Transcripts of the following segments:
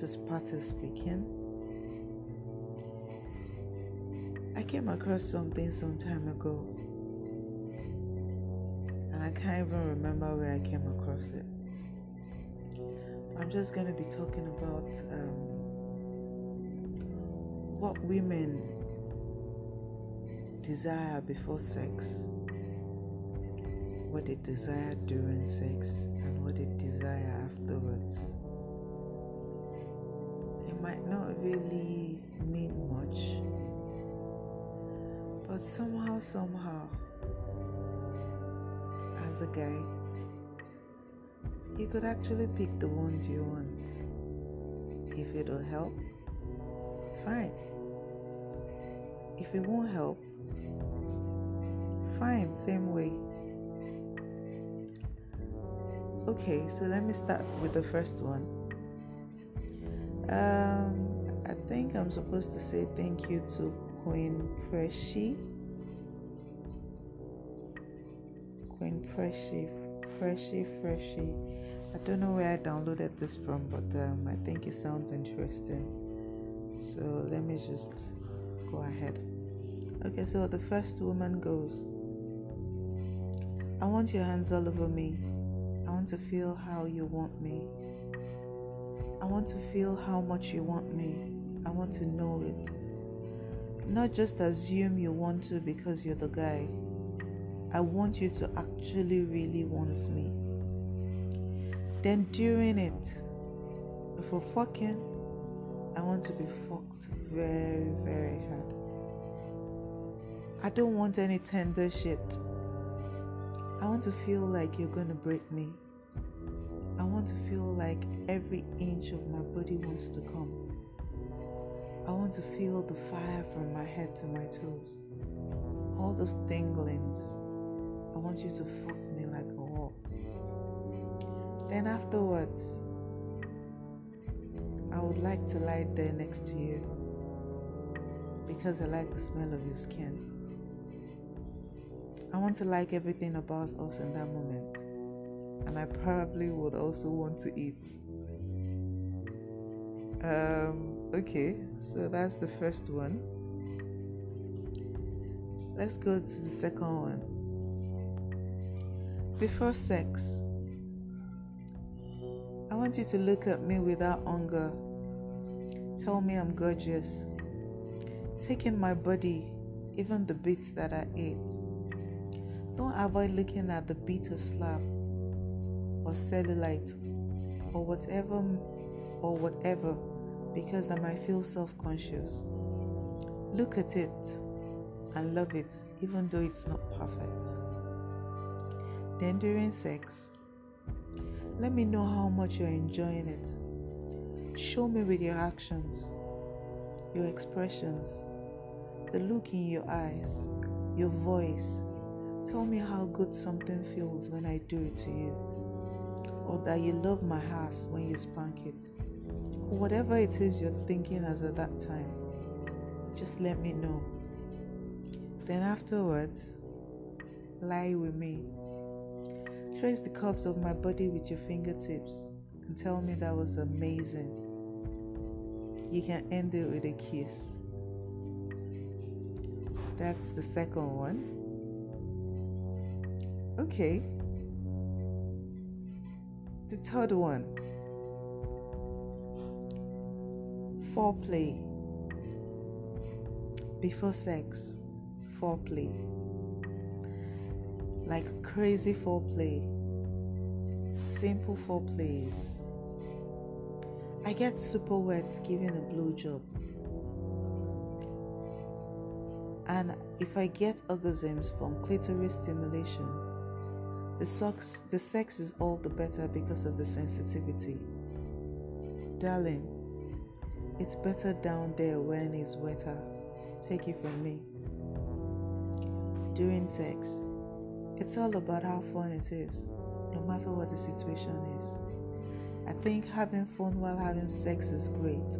Is Patti speaking. I came across something some time ago, and I can't even remember where I came across it. I'm just going to be talking about um, what women desire before sex, what they desire during sex, and what they desire afterwards. Really mean much, but somehow, somehow, as a guy, you could actually pick the ones you want. If it'll help, fine. If it won't help, fine, same way. Okay, so let me start with the first one. Um, think I'm supposed to say thank you to Queen Preshi. Queen Preshi, Preshi, Freshi. I don't know where I downloaded this from, but um, I think it sounds interesting. So let me just go ahead. Okay, so the first woman goes. I want your hands all over me. I want to feel how you want me. I want to feel how much you want me. I want to know it. Not just assume you want to because you're the guy. I want you to actually really want me. Then during it, if we're fucking, I want to be fucked very, very hard. I don't want any tender shit. I want to feel like you're gonna break me. I want to feel like every inch of my body wants to come. I want to feel the fire from my head to my toes. All those tinglings. I want you to fuck me like a whore. Then afterwards, I would like to lie there next to you because I like the smell of your skin. I want to like everything about us in that moment. And I probably would also want to eat. Um, okay, so that's the first one. Let's go to the second one. Before sex, I want you to look at me without anger. Tell me I'm gorgeous. Take in my body, even the bits that I ate. Don't avoid looking at the bit of slab or cellulite or whatever or whatever because I might feel self-conscious. Look at it and love it even though it's not perfect. Then during sex, let me know how much you're enjoying it. Show me with your actions, your expressions, the look in your eyes, your voice. Tell me how good something feels when I do it to you, or that you love my ass when you spank it. Whatever it is you're thinking as at that time, just let me know. Then afterwards, lie with me. Trace the curves of my body with your fingertips and tell me that was amazing. You can end it with a kiss. That's the second one. Okay. The third one foreplay. Before sex, foreplay. Like crazy foreplay. Simple foreplays. I get super wet giving a blow job And if I get orgasms from clitoris stimulation, the sex, the sex is all the better because of the sensitivity. Darling, it's better down there when it's wetter. Take it from me. During sex, it's all about how fun it is, no matter what the situation is. I think having fun while having sex is great,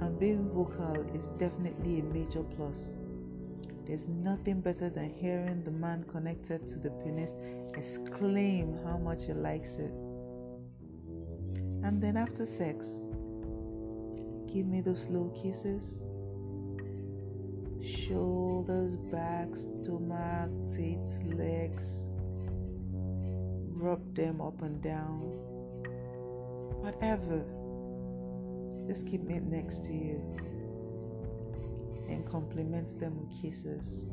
and being vocal is definitely a major plus. There's nothing better than hearing the man connected to the penis exclaim how much he likes it. And then after sex, Give me those slow kisses. Shoulders, back, stomach, tits, legs. Rub them up and down. Whatever. Just keep me next to you and compliment them with kisses.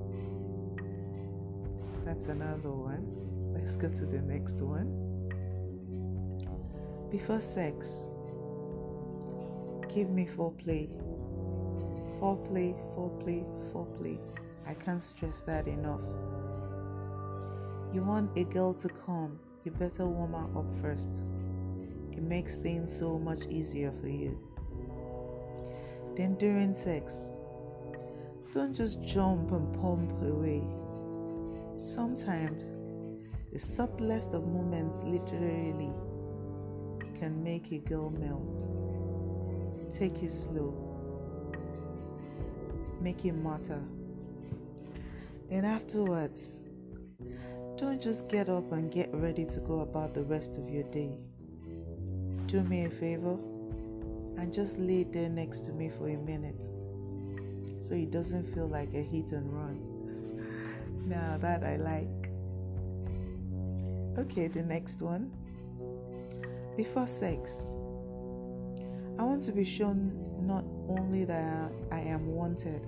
That's another one. Let's go to the next one. Before sex, give me foreplay. Foreplay, foreplay, foreplay. I can't stress that enough. You want a girl to come, you better warm her up first. It makes things so much easier for you. Then during sex, don't just jump and pump away. Sometimes the subtlest of moments literally can make a girl melt. Take it slow. Make it matter. Then afterwards, don't just get up and get ready to go about the rest of your day. Do me a favor and just lay there next to me for a minute so it doesn't feel like a hit and run. Now that I like. Okay, the next one. Before sex, I want to be shown not only that I am wanted,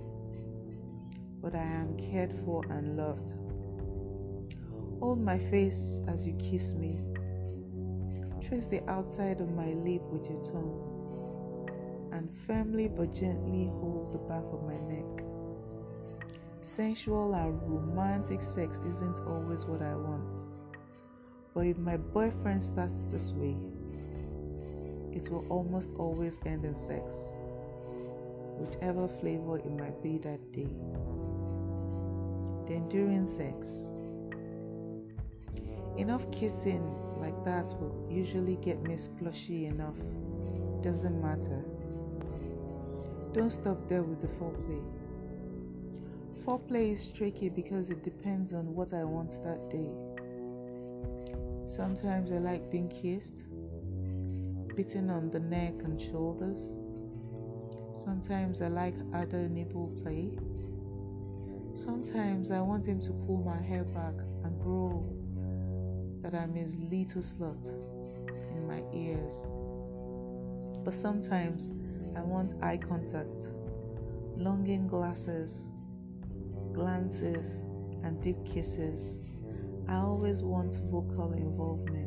but I am cared for and loved. Hold my face as you kiss me. Trace the outside of my lip with your tongue and firmly but gently hold the back of my neck. Sensual and romantic sex isn't always what I want. But if my boyfriend starts this way, it will almost always end in sex, whichever flavor it might be that day. Then during sex, enough kissing like that will usually get me splashy enough. Doesn't matter. Don't stop there with the foreplay. Foreplay is tricky because it depends on what I want that day. Sometimes I like being kissed, bitten on the neck and shoulders. Sometimes I like other nipple play. Sometimes I want him to pull my hair back and grow that I'm his little slut in my ears. But sometimes I want eye contact, longing glasses, glances, and deep kisses. I always want vocal involvement.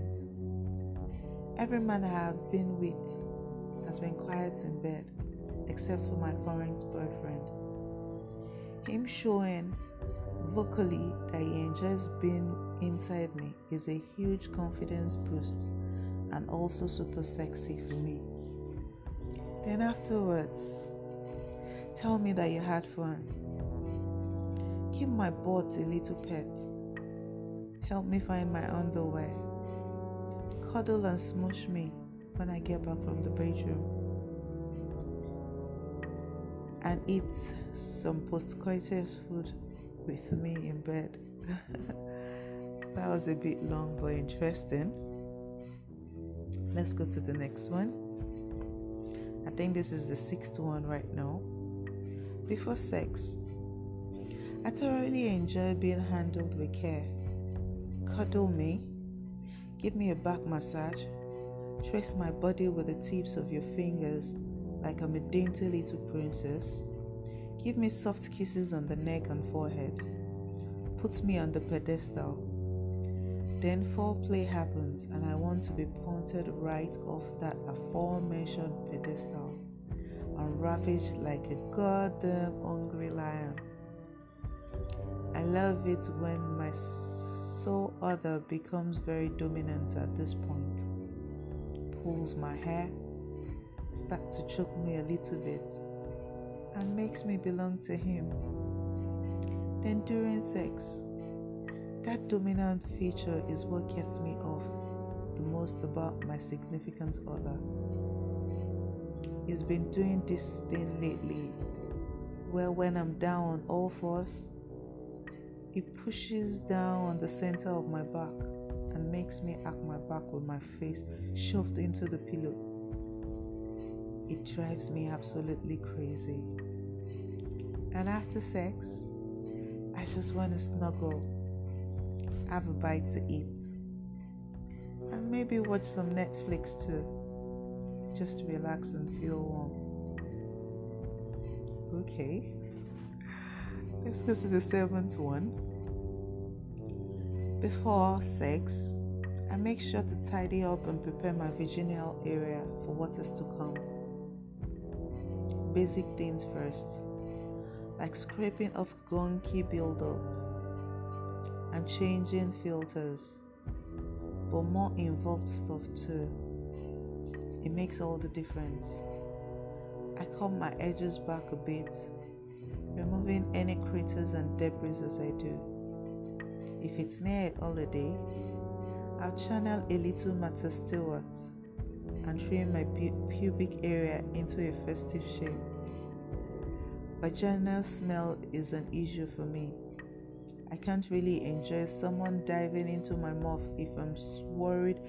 Every man I have been with has been quiet in bed, except for my current boyfriend. Him showing vocally that he enjoys being inside me is a huge confidence boost and also super sexy for me. Then afterwards, tell me that you had fun. Keep my butt a little pet. Help me find my underwear. Cuddle and smush me when I get back from the bedroom. And eat some post-coitus food with me in bed. that was a bit long but interesting. Let's go to the next one. I think this is the sixth one right now. Before sex, I thoroughly enjoy being handled with care. Cuddle me, give me a back massage, trace my body with the tips of your fingers like I'm a dainty little princess. Give me soft kisses on the neck and forehead. Put me on the pedestal then foreplay happens, and I want to be pointed right off that aforementioned pedestal and ravaged like a goddamn hungry lion. I love it when my soul other becomes very dominant at this point, pulls my hair, starts to choke me a little bit, and makes me belong to him. Then during sex, that dominant feature is what gets me off the most about my significant other. He's been doing this thing lately where when I'm down on all fours, he pushes down on the center of my back and makes me act my back with my face shoved into the pillow. it drives me absolutely crazy. And after sex, I just want to snuggle, have a bite to eat, and maybe watch some Netflix too. Just relax and feel warm. Okay, let's go to the seventh one. Before sex, I make sure to tidy up and prepare my vaginal area for what is to come. Basic things first, like scraping off gunky buildup and changing filters, but more involved stuff too. It makes all the difference. I cut my edges back a bit, removing any critters and debris as I do. If it's near a holiday, I'll channel a little Martha Stewart and trim my pu- pubic area into a festive shape. Vaginal smell is an issue for me. I can't really enjoy someone diving into my mouth if I'm worried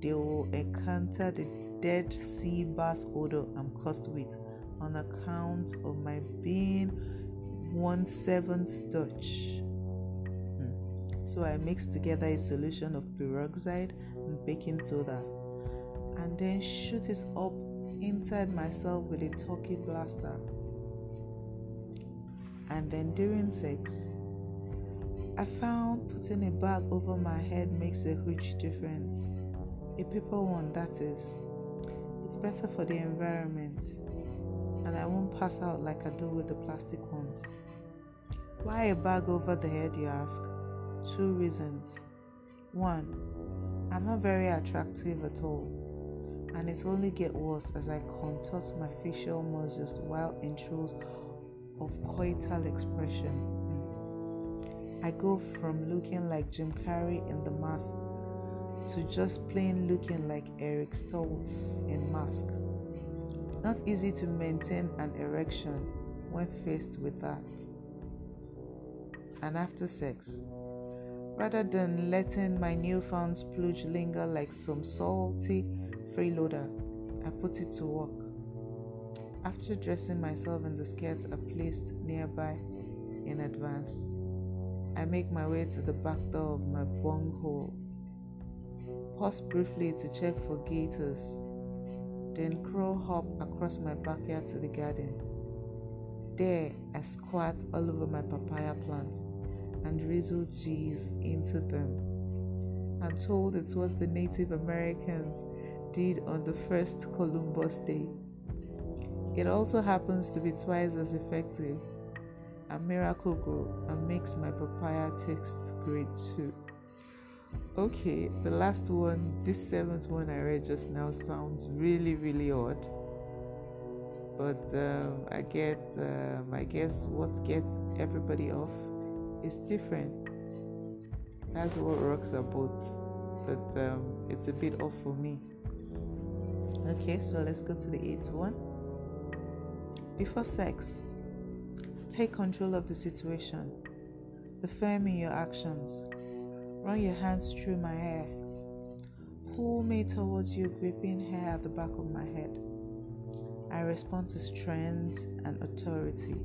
they will encounter the dead sea bass odor I'm cursed with on account of my being one seventh Dutch. So I mix together a solution of peroxide and baking soda and then shoot it up inside myself with a turkey blaster. And then during sex, I found putting a bag over my head makes a huge difference. A paper one, that is. It's better for the environment, and I won't pass out like I do with the plastic ones. Why a bag over the head, you ask? Two reasons. One, I'm not very attractive at all, and it's only get worse as I contort my facial muscles while in throes of coital expression. I go from looking like Jim Carrey in The Mask to just plain looking like Eric Stoltz in Mask. Not easy to maintain an erection when faced with that. And after sex, rather than letting my newfound splooge linger like some salty freeloader, I put it to work. After dressing myself in the skirts I placed nearby in advance, I make my way to the back door of my bunghole. Pause briefly to check for gators, then crawl hop across my backyard to the garden. There, I squat all over my papaya plants and drizzle G's into them. I'm told it's what the Native Americans did on the first Columbus Day. It also happens to be twice as effective. A Miracle-Gro and makes my papaya taste great too. Okay, the last one, this seventh one I read just now sounds really, really odd. But um, I get, um, I guess, what gets everybody off is different. That's what rocks are both, but um, it's a bit off for me. Okay, so let's go to the eighth one. Before sex, take control of the situation. Be firm in your actions. Run your hands through my hair. Pull me towards you, gripping hair at the back of my head. I respond to strength and authority.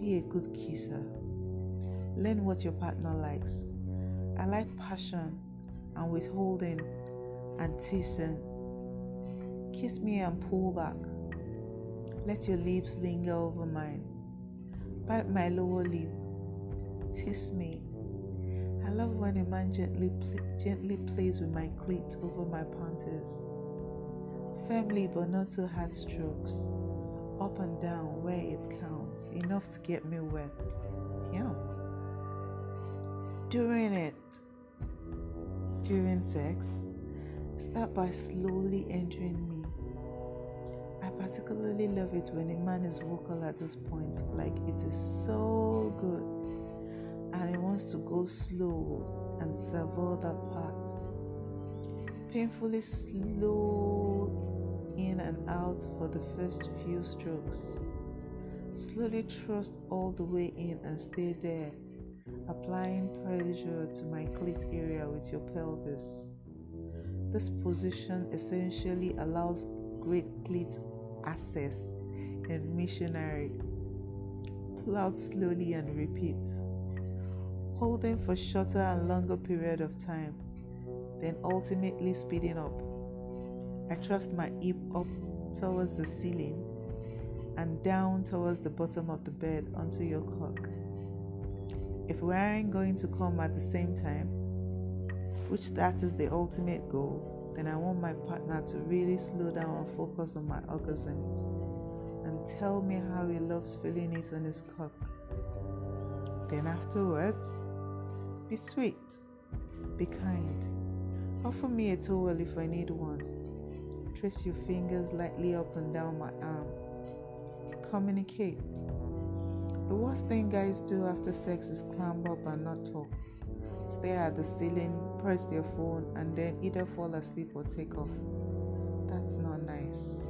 Be a good kisser. Learn what your partner likes. I like passion and withholding and teasing. Kiss me and pull back. Let your lips linger over mine. Bite my lower lip. Tease me. I love when a man gently, pl- gently plays with my clit over my panties. Firmly but not too hard strokes. Up and down where it counts. Enough to get me wet. During it, during sex, start by slowly entering me. I particularly love it when a man is vocal at this point, like it is so good, and he wants to go slow and savor that part. Painfully slow in and out for the first few strokes. Slowly thrust all the way in and stay there, applying pressure to my clit area with your pelvis. This position essentially allows great clit access and missionary. Pull out slowly and repeat. Holding for shorter and longer period of time, then ultimately speeding up. I thrust my hip up towards the ceiling and down towards the bottom of the bed onto your cock. If we aren't going to come at the same time, which that is the ultimate goal, then I want my partner to really slow down and focus on my orgasm and tell me how he loves feeling it on his cock. Then afterwards, be sweet, be kind. Offer me a towel if I need one. Trace your fingers lightly up and down my arm. Communicate. The worst thing guys do after sex is climb up and not talk. Stare at the ceiling, press their phone, and then either fall asleep or take off. That's not nice.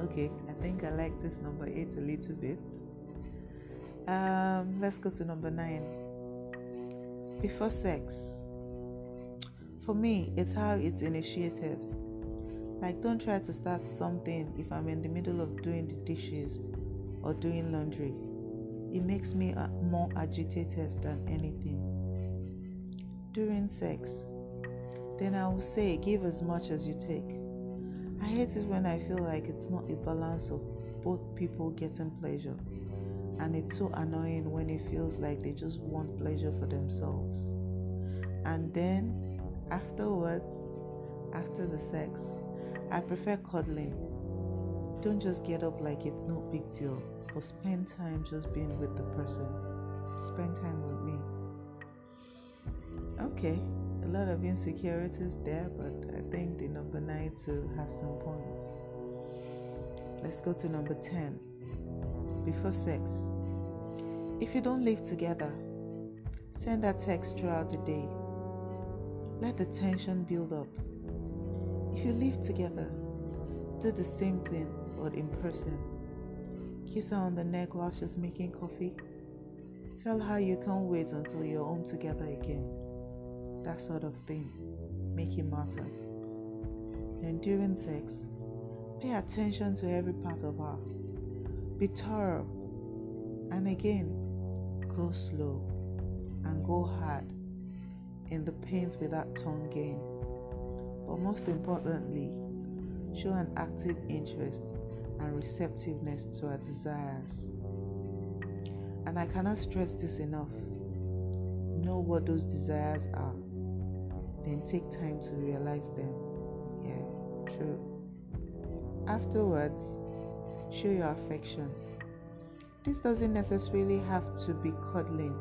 Okay, I think I like this number eight a little bit. Um, let's go to number nine. Before sex. For me, it's how it's initiated. Like, don't try to start something if I'm in the middle of doing the dishes or doing laundry. It makes me uh, more agitated than anything. During sex, then I will say, give as much as you take. I hate it when I feel like it's not a balance of both people getting pleasure. And it's so annoying when it feels like they just want pleasure for themselves. And then afterwards, after the sex, I prefer cuddling. Don't just get up like it's no big deal, or spend time just being with the person. Spend time with me. Okay, a lot of insecurities there, but I think the number nine too has some points. Let's go to number 10. Before sex. If you don't live together, send a text throughout the day. Let the tension build up. If you live together, do the same thing but in person. Kiss her on the neck while she's making coffee. Tell her you can't wait until you're home together again. That sort of thing. Make it matter. Then during sex, pay attention to every part of her. Be thorough. And again, go slow and go hard in the pains without tongue game. But most importantly, show an active interest and receptiveness to our desires. And I cannot stress this enough. Know what those desires are, then take time to realize them. Yeah, true. Afterwards, show your affection. This doesn't necessarily have to be cuddling.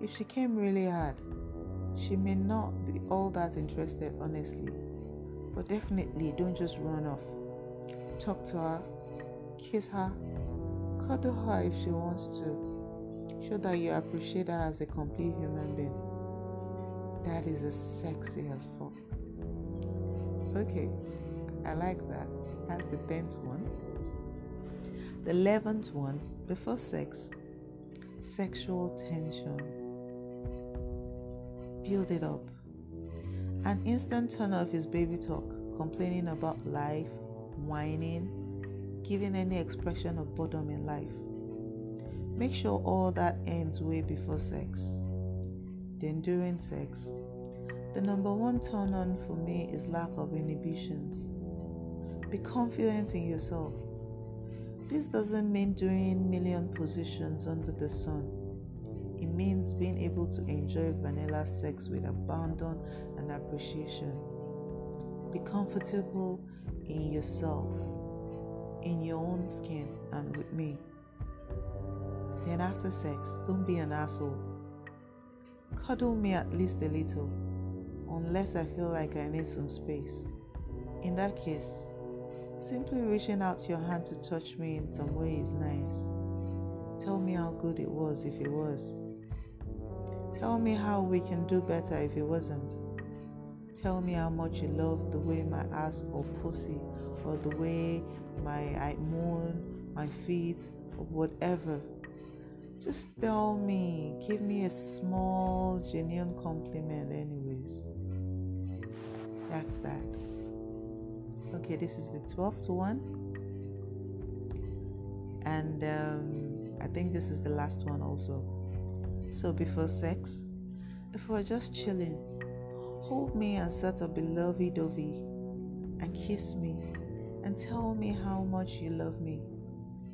If she came really hard, she may not be all that interested, honestly. But definitely don't just run off. Talk to her, kiss her, cuddle her if she wants to. Show that you appreciate her as a complete human being. That is as sexy as fuck. Okay, I like that. That's the tenth one. The eleventh one, before sex, sexual tension. Build it up. An instant turn off is baby talk, complaining about life, whining, giving any expression of boredom in life. Make sure all that ends way before sex. Then during sex, the number one turn on for me is lack of inhibitions. Be confident in yourself. This doesn't mean doing million positions under the sun. It means being able to enjoy vanilla sex with abandon and appreciation. Be comfortable in yourself, in your own skin, and with me. Then, after sex, don't be an asshole. Cuddle me at least a little, unless I feel like I need some space. In that case, simply reaching out your hand to touch me in some way is nice. Tell me how good it was if it was. Tell me how we can do better if it wasn't. Tell me how much you love the way my ass or pussy or the way my I moon, my feet, or whatever. Just tell me. Give me a small, genuine compliment, anyways. That's that. Okay, this is the 12th one. And um, I think this is the last one also. So before sex, if we're just chilling, hold me and sort a be lovey dovey and kiss me and tell me how much you love me.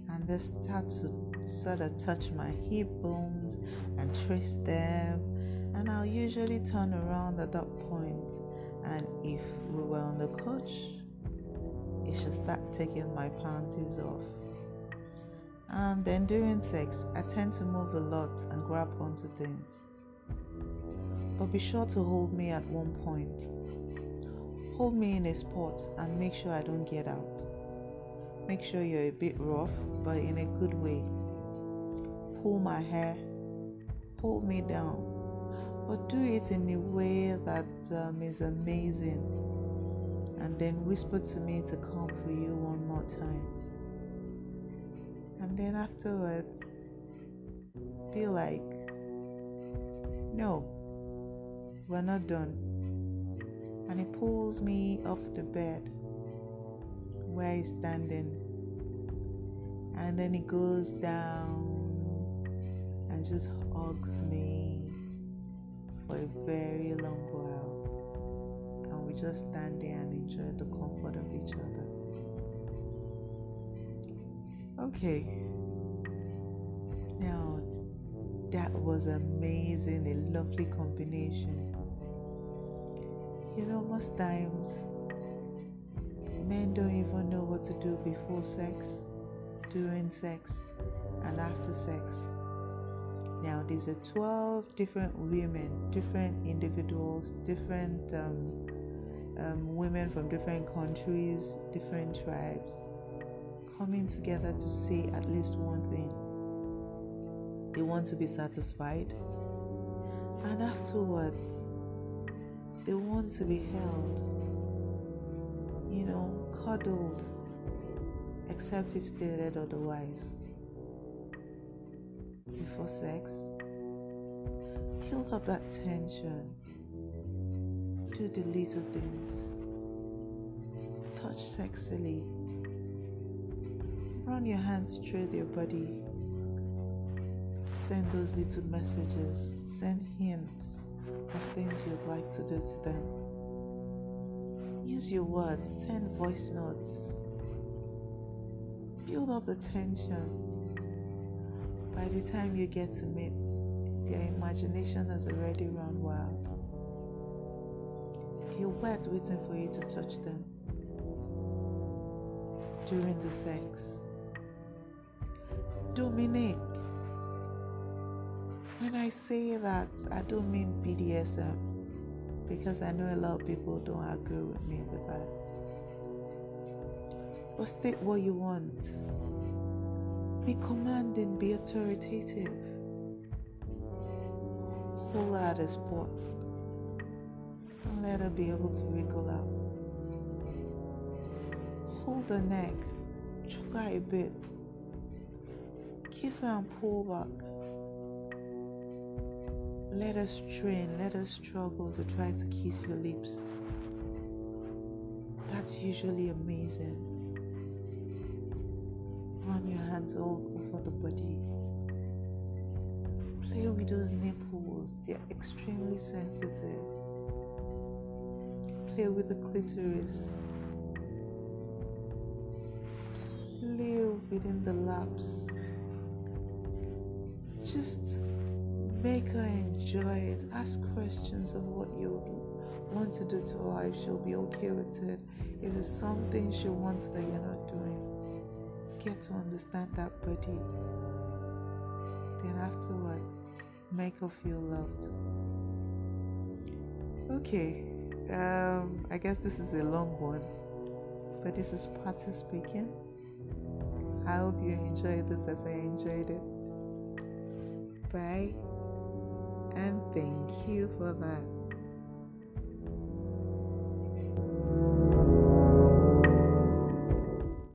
And then start to sort of touch my hip bones and trace them. And I'll usually turn around at that point. And if we were on the couch, it should start taking my panties off. And then during sex, I tend to move a lot and grab onto things. But be sure to hold me at one point. Hold me in a spot and make sure I don't get out. Make sure you're a bit rough, but in a good way. Pull my hair, pull me down, but do it in a way that um, is amazing. And then whisper to me to come for you one more time. And then afterwards, be like, no, we're not done. And he pulls me off the bed where he's standing. And then he goes down and just hugs me for a very long while. And we just stand there and enjoy the comfort of each other. Okay. Now, that was amazing, a lovely combination. You know, most times men don't even know what to do before sex, during sex, and after sex. Now, these are 12 different women, different individuals, different um, um, women from different countries, different tribes, coming together to say at least one thing. They want to be satisfied, and afterwards, they want to be held you know, cuddled, except if stated otherwise. Before sex, build up that tension. Do the little things. Touch sexily. Run your hands through their body. Send those little messages. Send hints of things you'd like to do to them. Use your words, send voice notes. Build up the tension. By the time you get to meet, their imagination has already run wild. They're wet waiting for you to touch them during the sex. Dominate. When I say that, I don't mean BDSM because I know a lot of people don't agree with me with that. But state what you want. Be commanding, be authoritative. Pull out spot. And let her be able to wriggle out. Hold the neck, choke her a bit. Kiss her and pull back let us train, let us struggle to try to kiss your lips. That's usually amazing. Run your hands all over the body. Play with those nipples, they're extremely sensitive. Play with the clitoris. Play within the laps. Just Make her enjoy it. Ask questions of what you want to do to her if she'll be okay with it. If it's something she wants that you're not doing, get to understand that body. Then afterwards, make her feel loved. Okay, um, I guess this is a long one, but this is Patty speaking. I hope you enjoyed this as I enjoyed it. Bye and thank you for that.